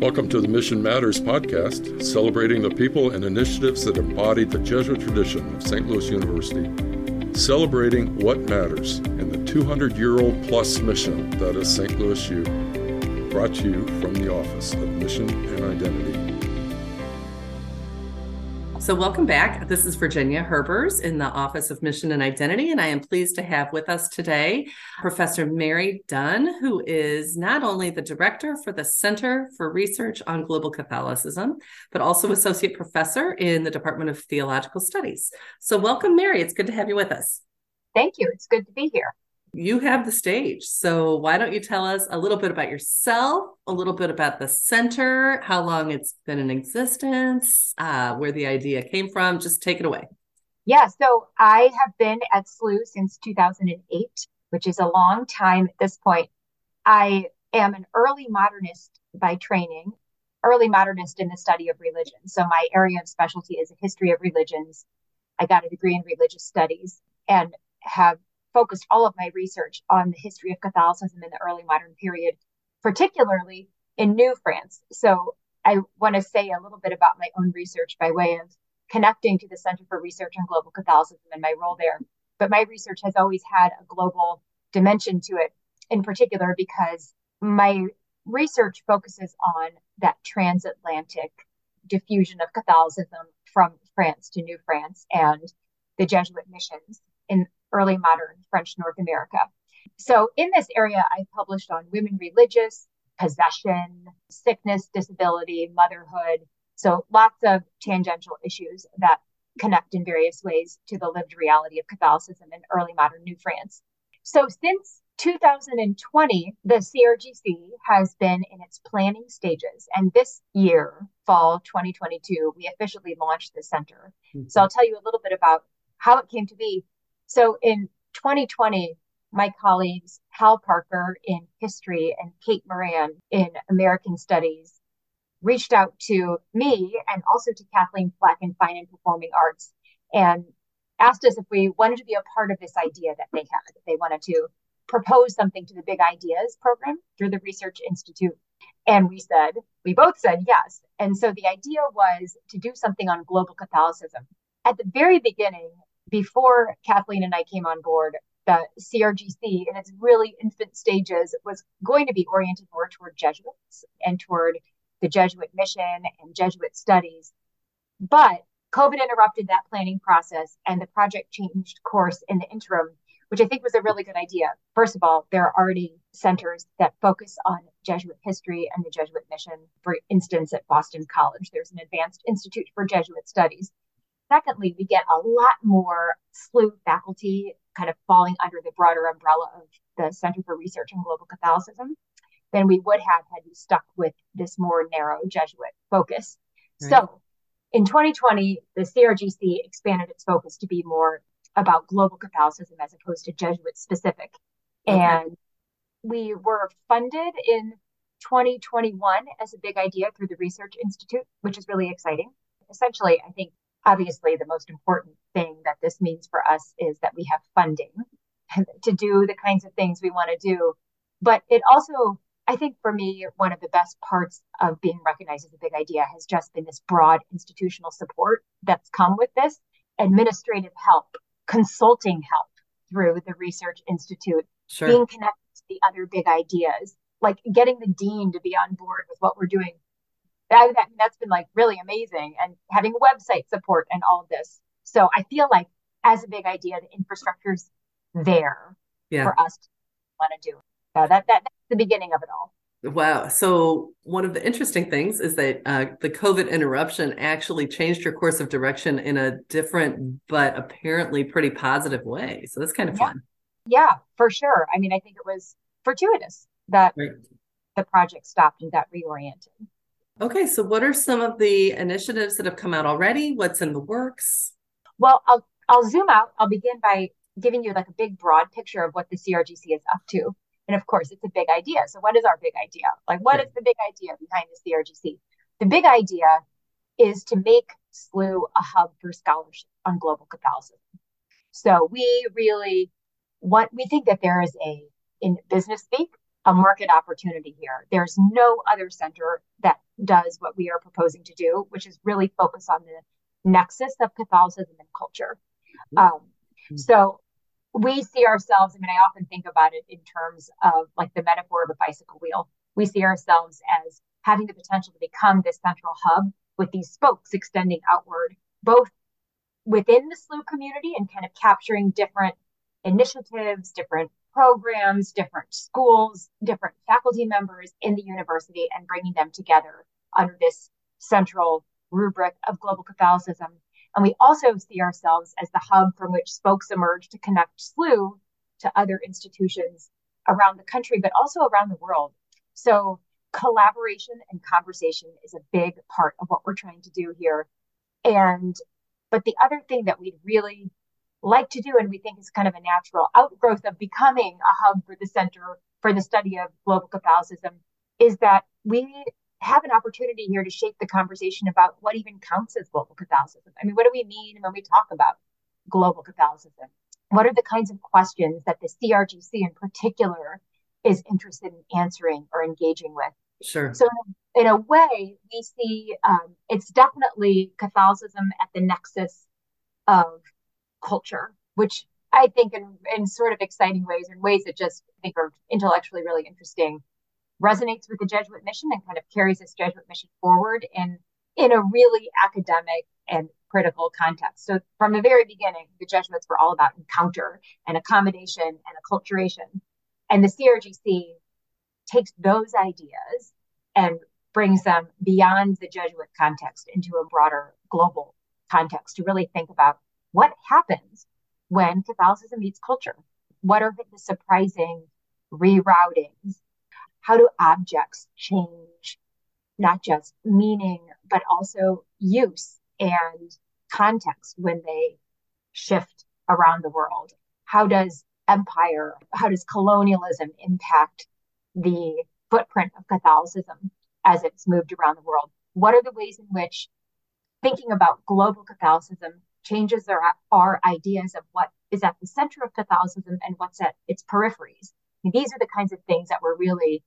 Welcome to the Mission Matters podcast, celebrating the people and initiatives that embody the Jesuit tradition of St. Louis University, celebrating what matters in the 200 year old plus mission that is St. Louis U. Brought to you from the Office of Mission and Identity. So, welcome back. This is Virginia Herbers in the Office of Mission and Identity, and I am pleased to have with us today Professor Mary Dunn, who is not only the director for the Center for Research on Global Catholicism, but also associate professor in the Department of Theological Studies. So, welcome, Mary. It's good to have you with us. Thank you. It's good to be here you have the stage. So why don't you tell us a little bit about yourself, a little bit about the center, how long it's been in existence, uh, where the idea came from. Just take it away. Yeah, so I have been at SLU since 2008, which is a long time at this point. I am an early modernist by training, early modernist in the study of religion. So my area of specialty is a history of religions. I got a degree in religious studies and have focused all of my research on the history of Catholicism in the early modern period, particularly in New France. So I want to say a little bit about my own research by way of connecting to the Center for Research on Global Catholicism and my role there. But my research has always had a global dimension to it, in particular because my research focuses on that transatlantic diffusion of Catholicism from France to New France and the Jesuit missions in early modern French North America. So, in this area, I published on women religious, possession, sickness, disability, motherhood. So, lots of tangential issues that connect in various ways to the lived reality of Catholicism in early modern New France. So, since 2020, the CRGC has been in its planning stages. And this year, fall 2022, we officially launched the center. Mm-hmm. So, I'll tell you a little bit about how it came to be so in 2020, my colleagues, Hal Parker in history and Kate Moran in American studies, reached out to me and also to Kathleen Fleck in fine and performing arts and asked us if we wanted to be a part of this idea that they had. They wanted to propose something to the Big Ideas program through the Research Institute. And we said, we both said yes. And so the idea was to do something on global Catholicism. At the very beginning, before Kathleen and I came on board, the CRGC in its really infant stages was going to be oriented more toward Jesuits and toward the Jesuit mission and Jesuit studies. But COVID interrupted that planning process and the project changed course in the interim, which I think was a really good idea. First of all, there are already centers that focus on Jesuit history and the Jesuit mission. For instance, at Boston College, there's an Advanced Institute for Jesuit Studies Secondly, we get a lot more SLU faculty kind of falling under the broader umbrella of the Center for Research in Global Catholicism than we would have had we stuck with this more narrow Jesuit focus. Right. So in 2020, the CRGC expanded its focus to be more about global Catholicism as opposed to Jesuit specific. Okay. And we were funded in 2021 as a big idea through the Research Institute, which is really exciting. Essentially, I think obviously the most important thing that this means for us is that we have funding to do the kinds of things we want to do but it also i think for me one of the best parts of being recognized as a big idea has just been this broad institutional support that's come with this administrative help consulting help through the research institute sure. being connected to the other big ideas like getting the dean to be on board with what we're doing that, that that's been like really amazing and having website support and all of this so i feel like as a big idea the infrastructure's there yeah. for us to want to do so that, that that's the beginning of it all Wow. So, one of the interesting things is that uh, the COVID interruption actually changed your course of direction in a different, but apparently pretty positive way. So, that's kind of yeah. fun. Yeah, for sure. I mean, I think it was fortuitous that right. the project stopped and got reoriented. Okay, so what are some of the initiatives that have come out already? What's in the works? Well, I'll I'll zoom out. I'll begin by giving you like a big broad picture of what the CRGC is up to. And of course, it's a big idea. So what is our big idea? Like what is the big idea behind the CRGC? The big idea is to make SLU a hub for scholarship on global Catholicism. So we really want we think that there is a in business speak a market opportunity here. There's no other center that does what we are proposing to do, which is really focus on the nexus of Catholicism and culture. Mm-hmm. Um, so we see ourselves, I mean, I often think about it in terms of like the metaphor of a bicycle wheel. We see ourselves as having the potential to become this central hub with these spokes extending outward, both within the SLU community and kind of capturing different initiatives, different programs, different schools, different faculty members in the university and bringing them together under this central rubric of global Catholicism. And we also see ourselves as the hub from which spokes emerge to connect SLU to other institutions around the country, but also around the world. So collaboration and conversation is a big part of what we're trying to do here. And but the other thing that we'd really like to do, and we think is kind of a natural outgrowth of becoming a hub for the Center for the Study of Global Catholicism, is that we have an opportunity here to shape the conversation about what even counts as global Catholicism. I mean, what do we mean when we talk about global Catholicism? What are the kinds of questions that the CRGC in particular is interested in answering or engaging with? Sure. So, in a way, we see um, it's definitely Catholicism at the nexus of culture, which I think in, in sort of exciting ways, in ways that just I think are intellectually really interesting, resonates with the Jesuit mission and kind of carries this Jesuit mission forward in in a really academic and critical context. So from the very beginning, the Jesuits were all about encounter and accommodation and acculturation. And the CRGC takes those ideas and brings them beyond the Jesuit context into a broader global context to really think about what happens when Catholicism meets culture? What are the surprising reroutings? How do objects change not just meaning, but also use and context when they shift around the world? How does empire, how does colonialism impact the footprint of Catholicism as it's moved around the world? What are the ways in which thinking about global Catholicism changes our, our ideas of what is at the center of Catholicism and what's at its peripheries. these are the kinds of things that we're really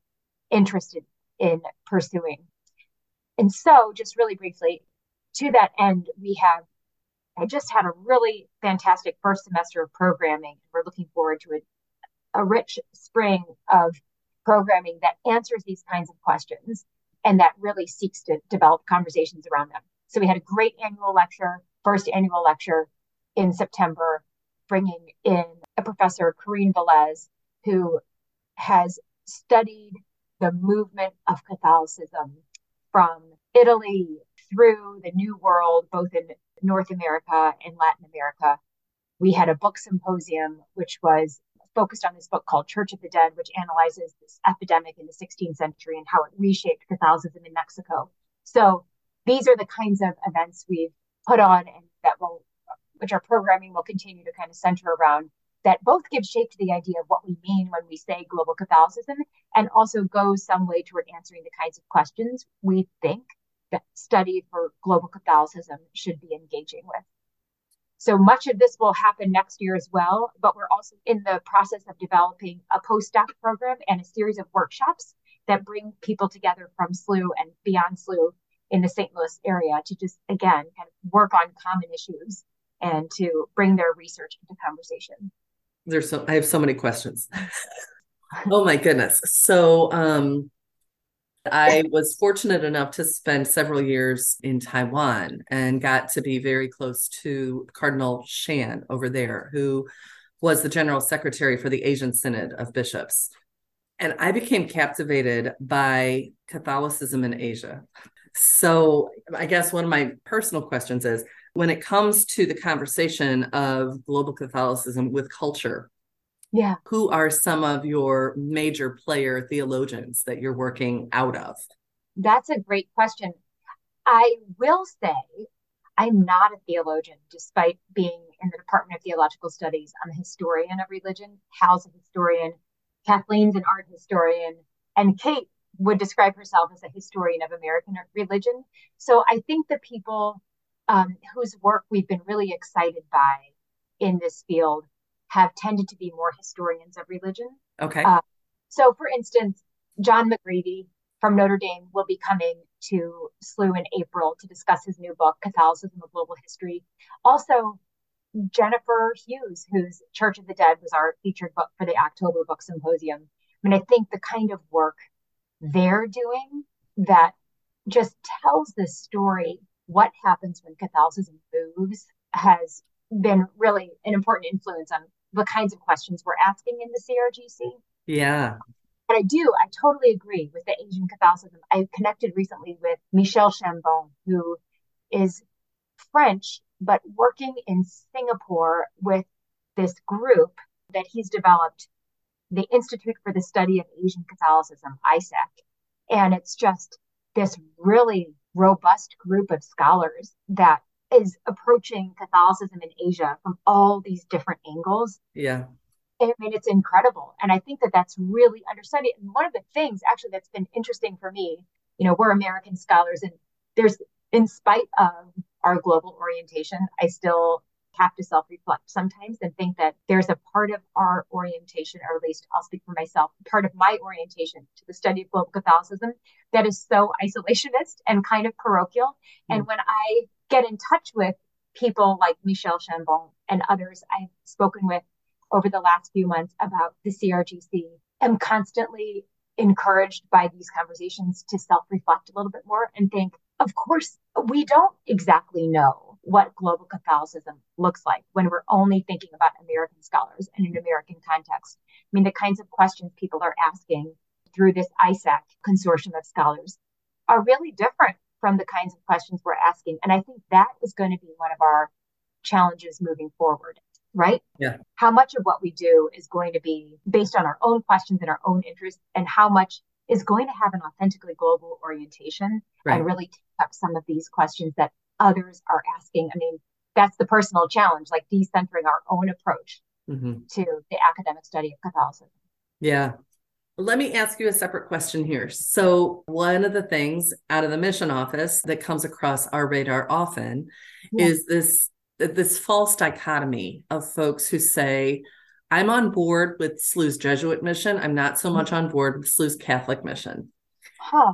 interested in pursuing. And so, just really briefly, to that end, we have I just had a really fantastic first semester of programming. We're looking forward to a, a rich spring of programming that answers these kinds of questions and that really seeks to develop conversations around them. So we had a great annual lecture first annual lecture in September, bringing in a professor, Karin Velez, who has studied the movement of Catholicism from Italy through the New World, both in North America and Latin America. We had a book symposium, which was focused on this book called Church of the Dead, which analyzes this epidemic in the 16th century and how it reshaped Catholicism in Mexico. So these are the kinds of events we've put on and that will which our programming will continue to kind of center around that both give shape to the idea of what we mean when we say global Catholicism and also goes some way toward answering the kinds of questions we think that study for global Catholicism should be engaging with. So much of this will happen next year as well, but we're also in the process of developing a postdoc program and a series of workshops that bring people together from SLU and beyond SLU in the St. Louis area to just, again, kind of work on common issues and to bring their research into conversation. There's so, I have so many questions. oh my goodness. So, um, I was fortunate enough to spend several years in Taiwan and got to be very close to Cardinal Shan over there, who was the general secretary for the Asian Synod of Bishops. And I became captivated by Catholicism in Asia. So, I guess one of my personal questions is when it comes to the conversation of global Catholicism with culture, yeah. Who are some of your major player theologians that you're working out of? That's a great question. I will say I'm not a theologian, despite being in the Department of Theological Studies. I'm a historian of religion. Hal's a historian. Kathleen's an art historian. And Kate would describe herself as a historian of American religion. So I think the people um, whose work we've been really excited by in this field have tended to be more historians of religion. Okay. Uh, So, for instance, John McGreevy from Notre Dame will be coming to SLU in April to discuss his new book, Catholicism: A Global History. Also, Jennifer Hughes, whose Church of the Dead was our featured book for the October Book Symposium. I mean, I think the kind of work they're doing that just tells this story, what happens when Catholicism moves, has been really an important influence on the kinds of questions we're asking in the CRGC. Yeah. But I do, I totally agree with the Asian Catholicism. I connected recently with Michel Chambon, who is French, but working in Singapore with this group that he's developed, the Institute for the Study of Asian Catholicism, ISAC. And it's just this really robust group of scholars that is approaching Catholicism in Asia from all these different angles. Yeah. I mean, it's incredible. And I think that that's really understudied. And one of the things actually that's been interesting for me, you know, we're American scholars, and there's, in spite of our global orientation, I still have to self reflect sometimes and think that there's a part of our orientation, or at least I'll speak for myself, part of my orientation to the study of global Catholicism that is so isolationist and kind of parochial. Mm-hmm. And when I get in touch with people like Michel Chambon and others I've spoken with over the last few months about the CRGC, I'm constantly encouraged by these conversations to self reflect a little bit more and think, of course, we don't exactly know what global Catholicism looks like when we're only thinking about American scholars in an American context. I mean, the kinds of questions people are asking through this ISAC consortium of scholars are really different from the kinds of questions we're asking. And I think that is going to be one of our challenges moving forward, right? Yeah. How much of what we do is going to be based on our own questions and our own interests, and how much is going to have an authentically global orientation right. and really take up some of these questions that others are asking. I mean, that's the personal challenge, like decentering our own approach mm-hmm. to the academic study of Catholicism. Yeah. Let me ask you a separate question here. So, one of the things out of the mission office that comes across our radar often yeah. is this this false dichotomy of folks who say, I'm on board with SLU's Jesuit mission. I'm not so much on board with SLU's Catholic mission. Huh.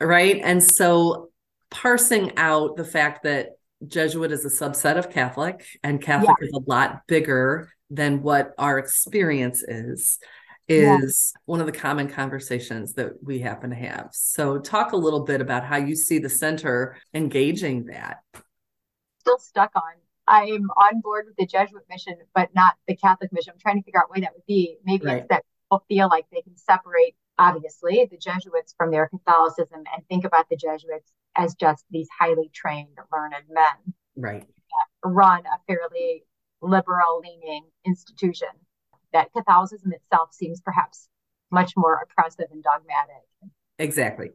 Right. And so parsing out the fact that Jesuit is a subset of Catholic and Catholic yeah. is a lot bigger than what our experience is is yeah. one of the common conversations that we happen to have. So talk a little bit about how you see the center engaging that. Still stuck on I'm on board with the Jesuit mission, but not the Catholic mission. I'm trying to figure out why that would be. Maybe right. it's that people feel like they can separate, obviously, the Jesuits from their Catholicism and think about the Jesuits as just these highly trained, learned men. Right. run a fairly liberal leaning institution. That Catholicism itself seems perhaps much more oppressive and dogmatic. Exactly.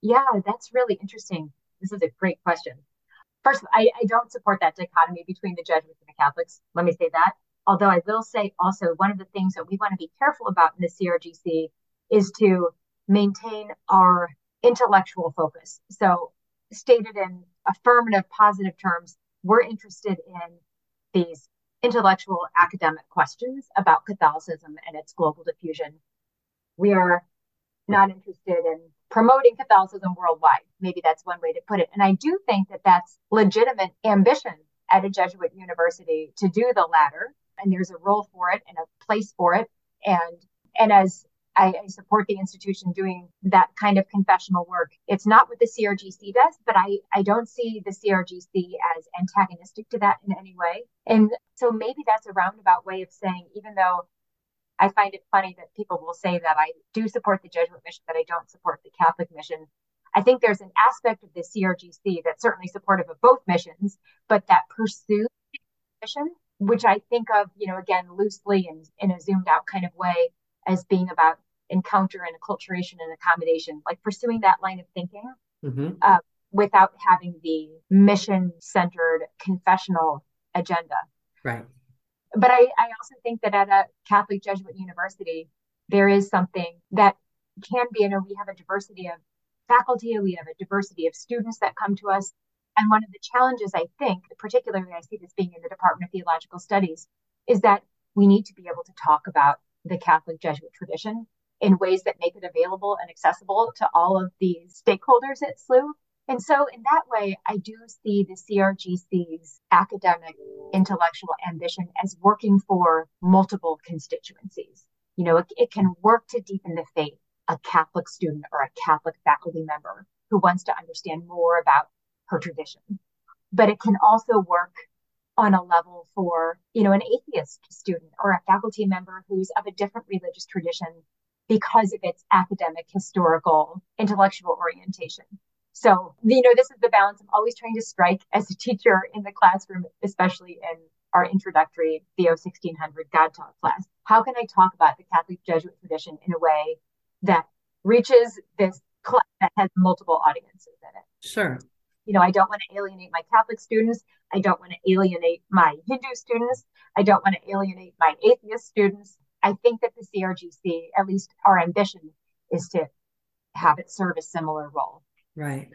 Yeah, that's really interesting. This is a great question first, I, I don't support that dichotomy between the Jesuits and the Catholics. Let me say that. Although I will say also one of the things that we want to be careful about in the CRGC is to maintain our intellectual focus. So, stated in affirmative, positive terms, we're interested in these intellectual academic questions about Catholicism and its global diffusion. We are not interested in promoting Catholicism worldwide. Maybe that's one way to put it. And I do think that that's legitimate ambition at a Jesuit university to do the latter. And there's a role for it and a place for it. And and as I, I, support the institution doing that kind of confessional work. It's not what the CRGC does, but I, I don't see the CRGC as antagonistic to that in any way. And so maybe that's a roundabout way of saying, even though I find it funny that people will say that I do support the Jesuit mission, but I don't support the Catholic mission. I think there's an aspect of the CRGC that's certainly supportive of both missions, but that pursues mission, which I think of, you know, again, loosely and in a zoomed out kind of way as being about encounter and acculturation and accommodation, like pursuing that line of thinking mm-hmm. uh, without having the mission centered confessional agenda. Right but I, I also think that at a Catholic Jesuit university, there is something that can be, you know, we have a diversity of faculty, we have a diversity of students that come to us. And one of the challenges, I think, particularly I see this being in the Department of Theological Studies, is that we need to be able to talk about the Catholic Jesuit tradition in ways that make it available and accessible to all of the stakeholders at SLU. And so, in that way, I do see the CRGC's academic intellectual ambition as working for multiple constituencies. You know, it, it can work to deepen the faith a Catholic student or a Catholic faculty member who wants to understand more about her tradition. But it can also work on a level for, you know, an atheist student or a faculty member who's of a different religious tradition because of its academic, historical, intellectual orientation. So, you know, this is the balance I'm always trying to strike as a teacher in the classroom, especially in our introductory Theo 1600 God Talk class. How can I talk about the Catholic Jesuit tradition in a way that reaches this class that has multiple audiences in it? Sure. You know, I don't want to alienate my Catholic students. I don't want to alienate my Hindu students. I don't want to alienate my atheist students. I think that the CRGC, at least our ambition, is to have it serve a similar role. Right.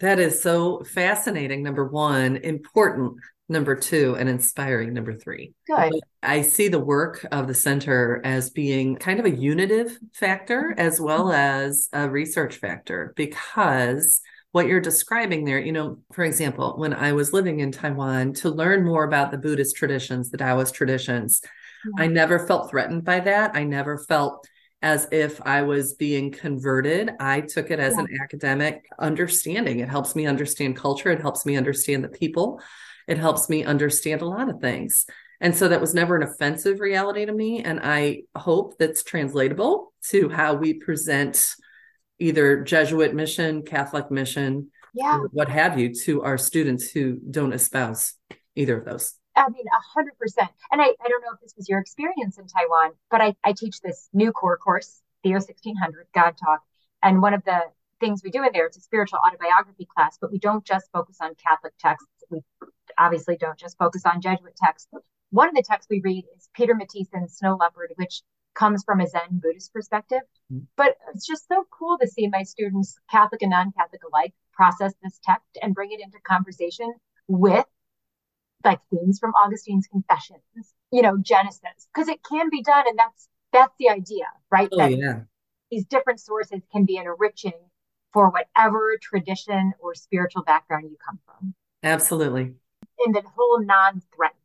That is so fascinating. Number one, important. Number two, and inspiring. Number three. Good. I see the work of the center as being kind of a unitive factor as well mm-hmm. as a research factor because what you're describing there, you know, for example, when I was living in Taiwan to learn more about the Buddhist traditions, the Taoist traditions, I mm-hmm. never felt threatened by that. I never felt as if I was being converted. I took it as yeah. an academic understanding. It helps me understand culture, it helps me understand the people, it helps me understand a lot of things. And so that was never an offensive reality to me. And I hope that's translatable to how we present either Jesuit mission, Catholic mission, yeah. what have you, to our students who don't espouse either of those. I mean, a hundred percent. And I, I don't know if this was your experience in Taiwan, but I, I teach this new core course, Theo 1600 God Talk. And one of the things we do in there, it's a spiritual autobiography class, but we don't just focus on Catholic texts. We obviously don't just focus on Jesuit texts. One of the texts we read is Peter Matthiessen's Snow Leopard, which comes from a Zen Buddhist perspective. Mm-hmm. But it's just so cool to see my students, Catholic and non Catholic alike, process this text and bring it into conversation with like themes from Augustine's Confessions, you know, Genesis, because it can be done, and that's that's the idea, right? Oh, that yeah. These different sources can be an enriching for whatever tradition or spiritual background you come from. Absolutely. And the whole non-threatening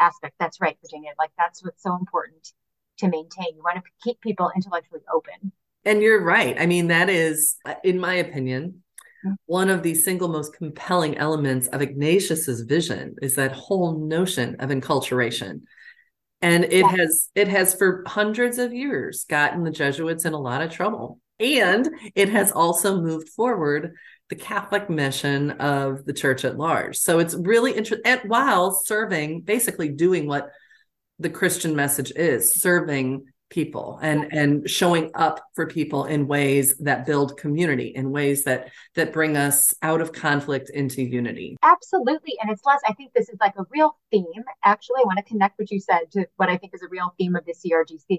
aspect. That's right, Virginia. Like that's what's so important to maintain. You want to keep people intellectually open. And you're right. I mean, that is, in my opinion, mm. one of the single most compelling elements of Ignatius's vision is that whole notion of enculturation. And it yeah. has it has for hundreds of years gotten the Jesuits in a lot of trouble. And it has also moved forward the Catholic mission of the church at large. So it's really interesting while serving, basically doing what the Christian message is, serving people and and showing up for people in ways that build community in ways that that bring us out of conflict into unity. Absolutely. And it's less i think this is like a real theme. Actually i want to connect what you said to what i think is a real theme of the crgc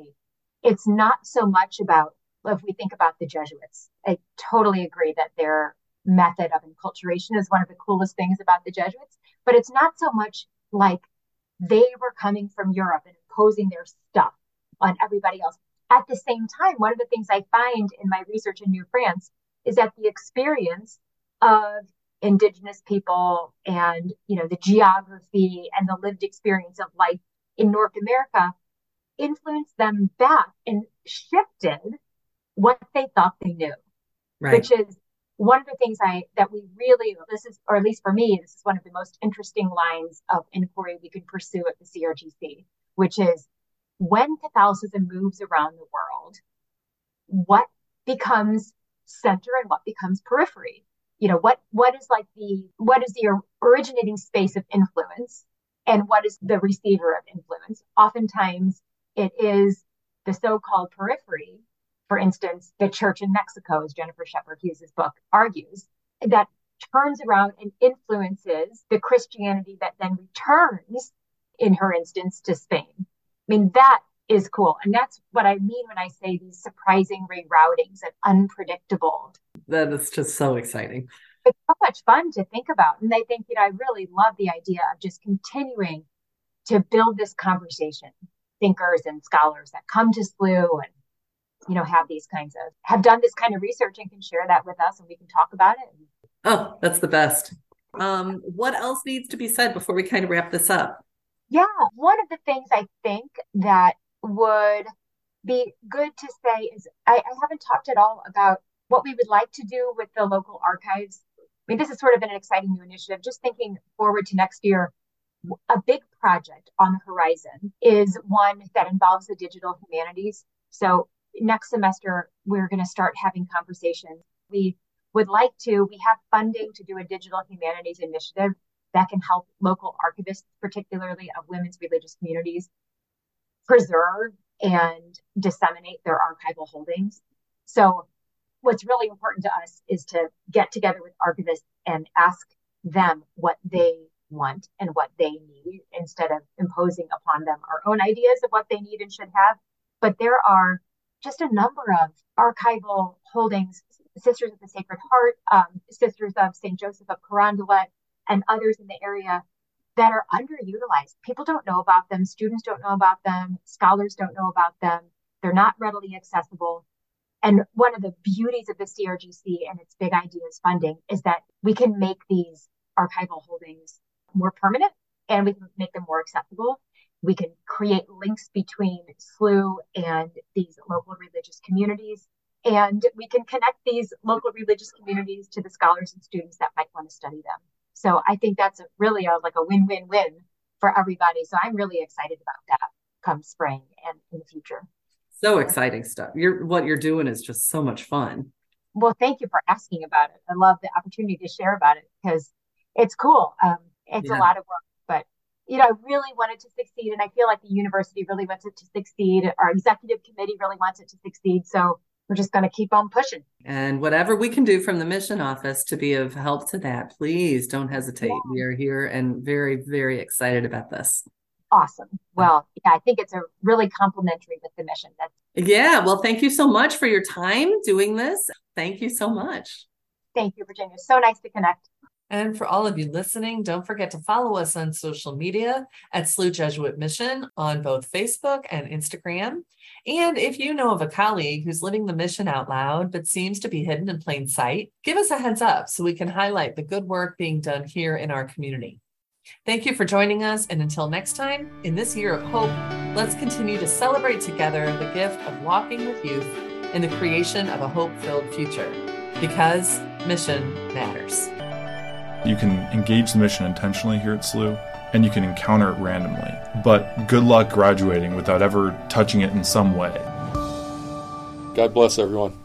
it's not so much about if we think about the jesuits i totally agree that their method of enculturation is one of the coolest things about the jesuits but it's not so much like they were coming from europe and imposing their stuff on everybody else. At the same time, one of the things I find in my research in New France is that the experience of indigenous people and you know the geography and the lived experience of life in North America influenced them back and shifted what they thought they knew. Right. Which is one of the things I that we really this is or at least for me, this is one of the most interesting lines of inquiry we can pursue at the CRGC, which is when Catholicism moves around the world, what becomes center and what becomes periphery? You know, what what is like the what is the originating space of influence and what is the receiver of influence? Oftentimes it is the so-called periphery. For instance, the church in Mexico, as Jennifer Scheper Hughes's book argues, that turns around and influences the Christianity that then returns, in her instance, to Spain. I mean, that is cool. And that's what I mean when I say these surprising reroutings and unpredictable. That is just so exciting. It's so much fun to think about. And I think, you know, I really love the idea of just continuing to build this conversation. Thinkers and scholars that come to SLU and you know, have these kinds of, have done this kind of research and can share that with us and we can talk about it. Oh, that's the best. Um, what else needs to be said before we kind of wrap this up? Yeah, one of the things I think that would be good to say is I, I haven't talked at all about what we would like to do with the local archives. I mean, this is sort of an exciting new initiative. Just thinking forward to next year, a big project on the horizon is one that involves the digital humanities. So next semester, we're going to start having conversations. We would like to, we have funding to do a digital humanities initiative that can help local archivists, particularly of women's religious communities, preserve and disseminate their archival holdings. So what's really important to us is to get together with archivists and ask them what they want and what they need instead of imposing upon them our own ideas of what they need and should have. But there are just a number of archival holdings, Sisters of the Sacred Heart, um, Sisters of St. Joseph of Carondelet, and others in the area that are underutilized. People don't know about them, students don't know about them, scholars don't know about them. They're not readily accessible. And one of the beauties of the CRGC and its big ideas funding is that we can make these archival holdings more permanent and we can make them more accessible. We can create links between SLU and these local religious communities. And we can connect these local religious communities to the scholars and students that might want to study them. So I think that's a, really a, like a win-win-win for everybody. So I'm really excited about that come spring and in the future. So exciting stuff. You're what you're doing is just so much fun. Well, thank you for asking about it. I love the opportunity to share about it because it's cool. Um, it's yeah. a lot of work, you know, I really wanted to succeed, and I feel like the university really wants it to succeed. Our executive committee really wants it to succeed. So we're just going to keep on pushing. And whatever we can do from the mission office to be of help to that, please don't hesitate. Yeah. We are here and very, very excited about this. Awesome. Well, yeah, I think it's a really complementary with the mission. That's yeah. Well, thank you so much for your time doing this. Thank you so much. Thank you, Virginia. So nice to connect. And for all of you listening, don't forget to follow us on social media at SLU Jesuit Mission on both Facebook and Instagram. And if you know of a colleague who's living the mission out loud but seems to be hidden in plain sight, give us a heads up so we can highlight the good work being done here in our community. Thank you for joining us. And until next time, in this year of hope, let's continue to celebrate together the gift of walking with youth in the creation of a hope filled future because mission matters. You can engage the mission intentionally here at SLU, and you can encounter it randomly. But good luck graduating without ever touching it in some way. God bless everyone.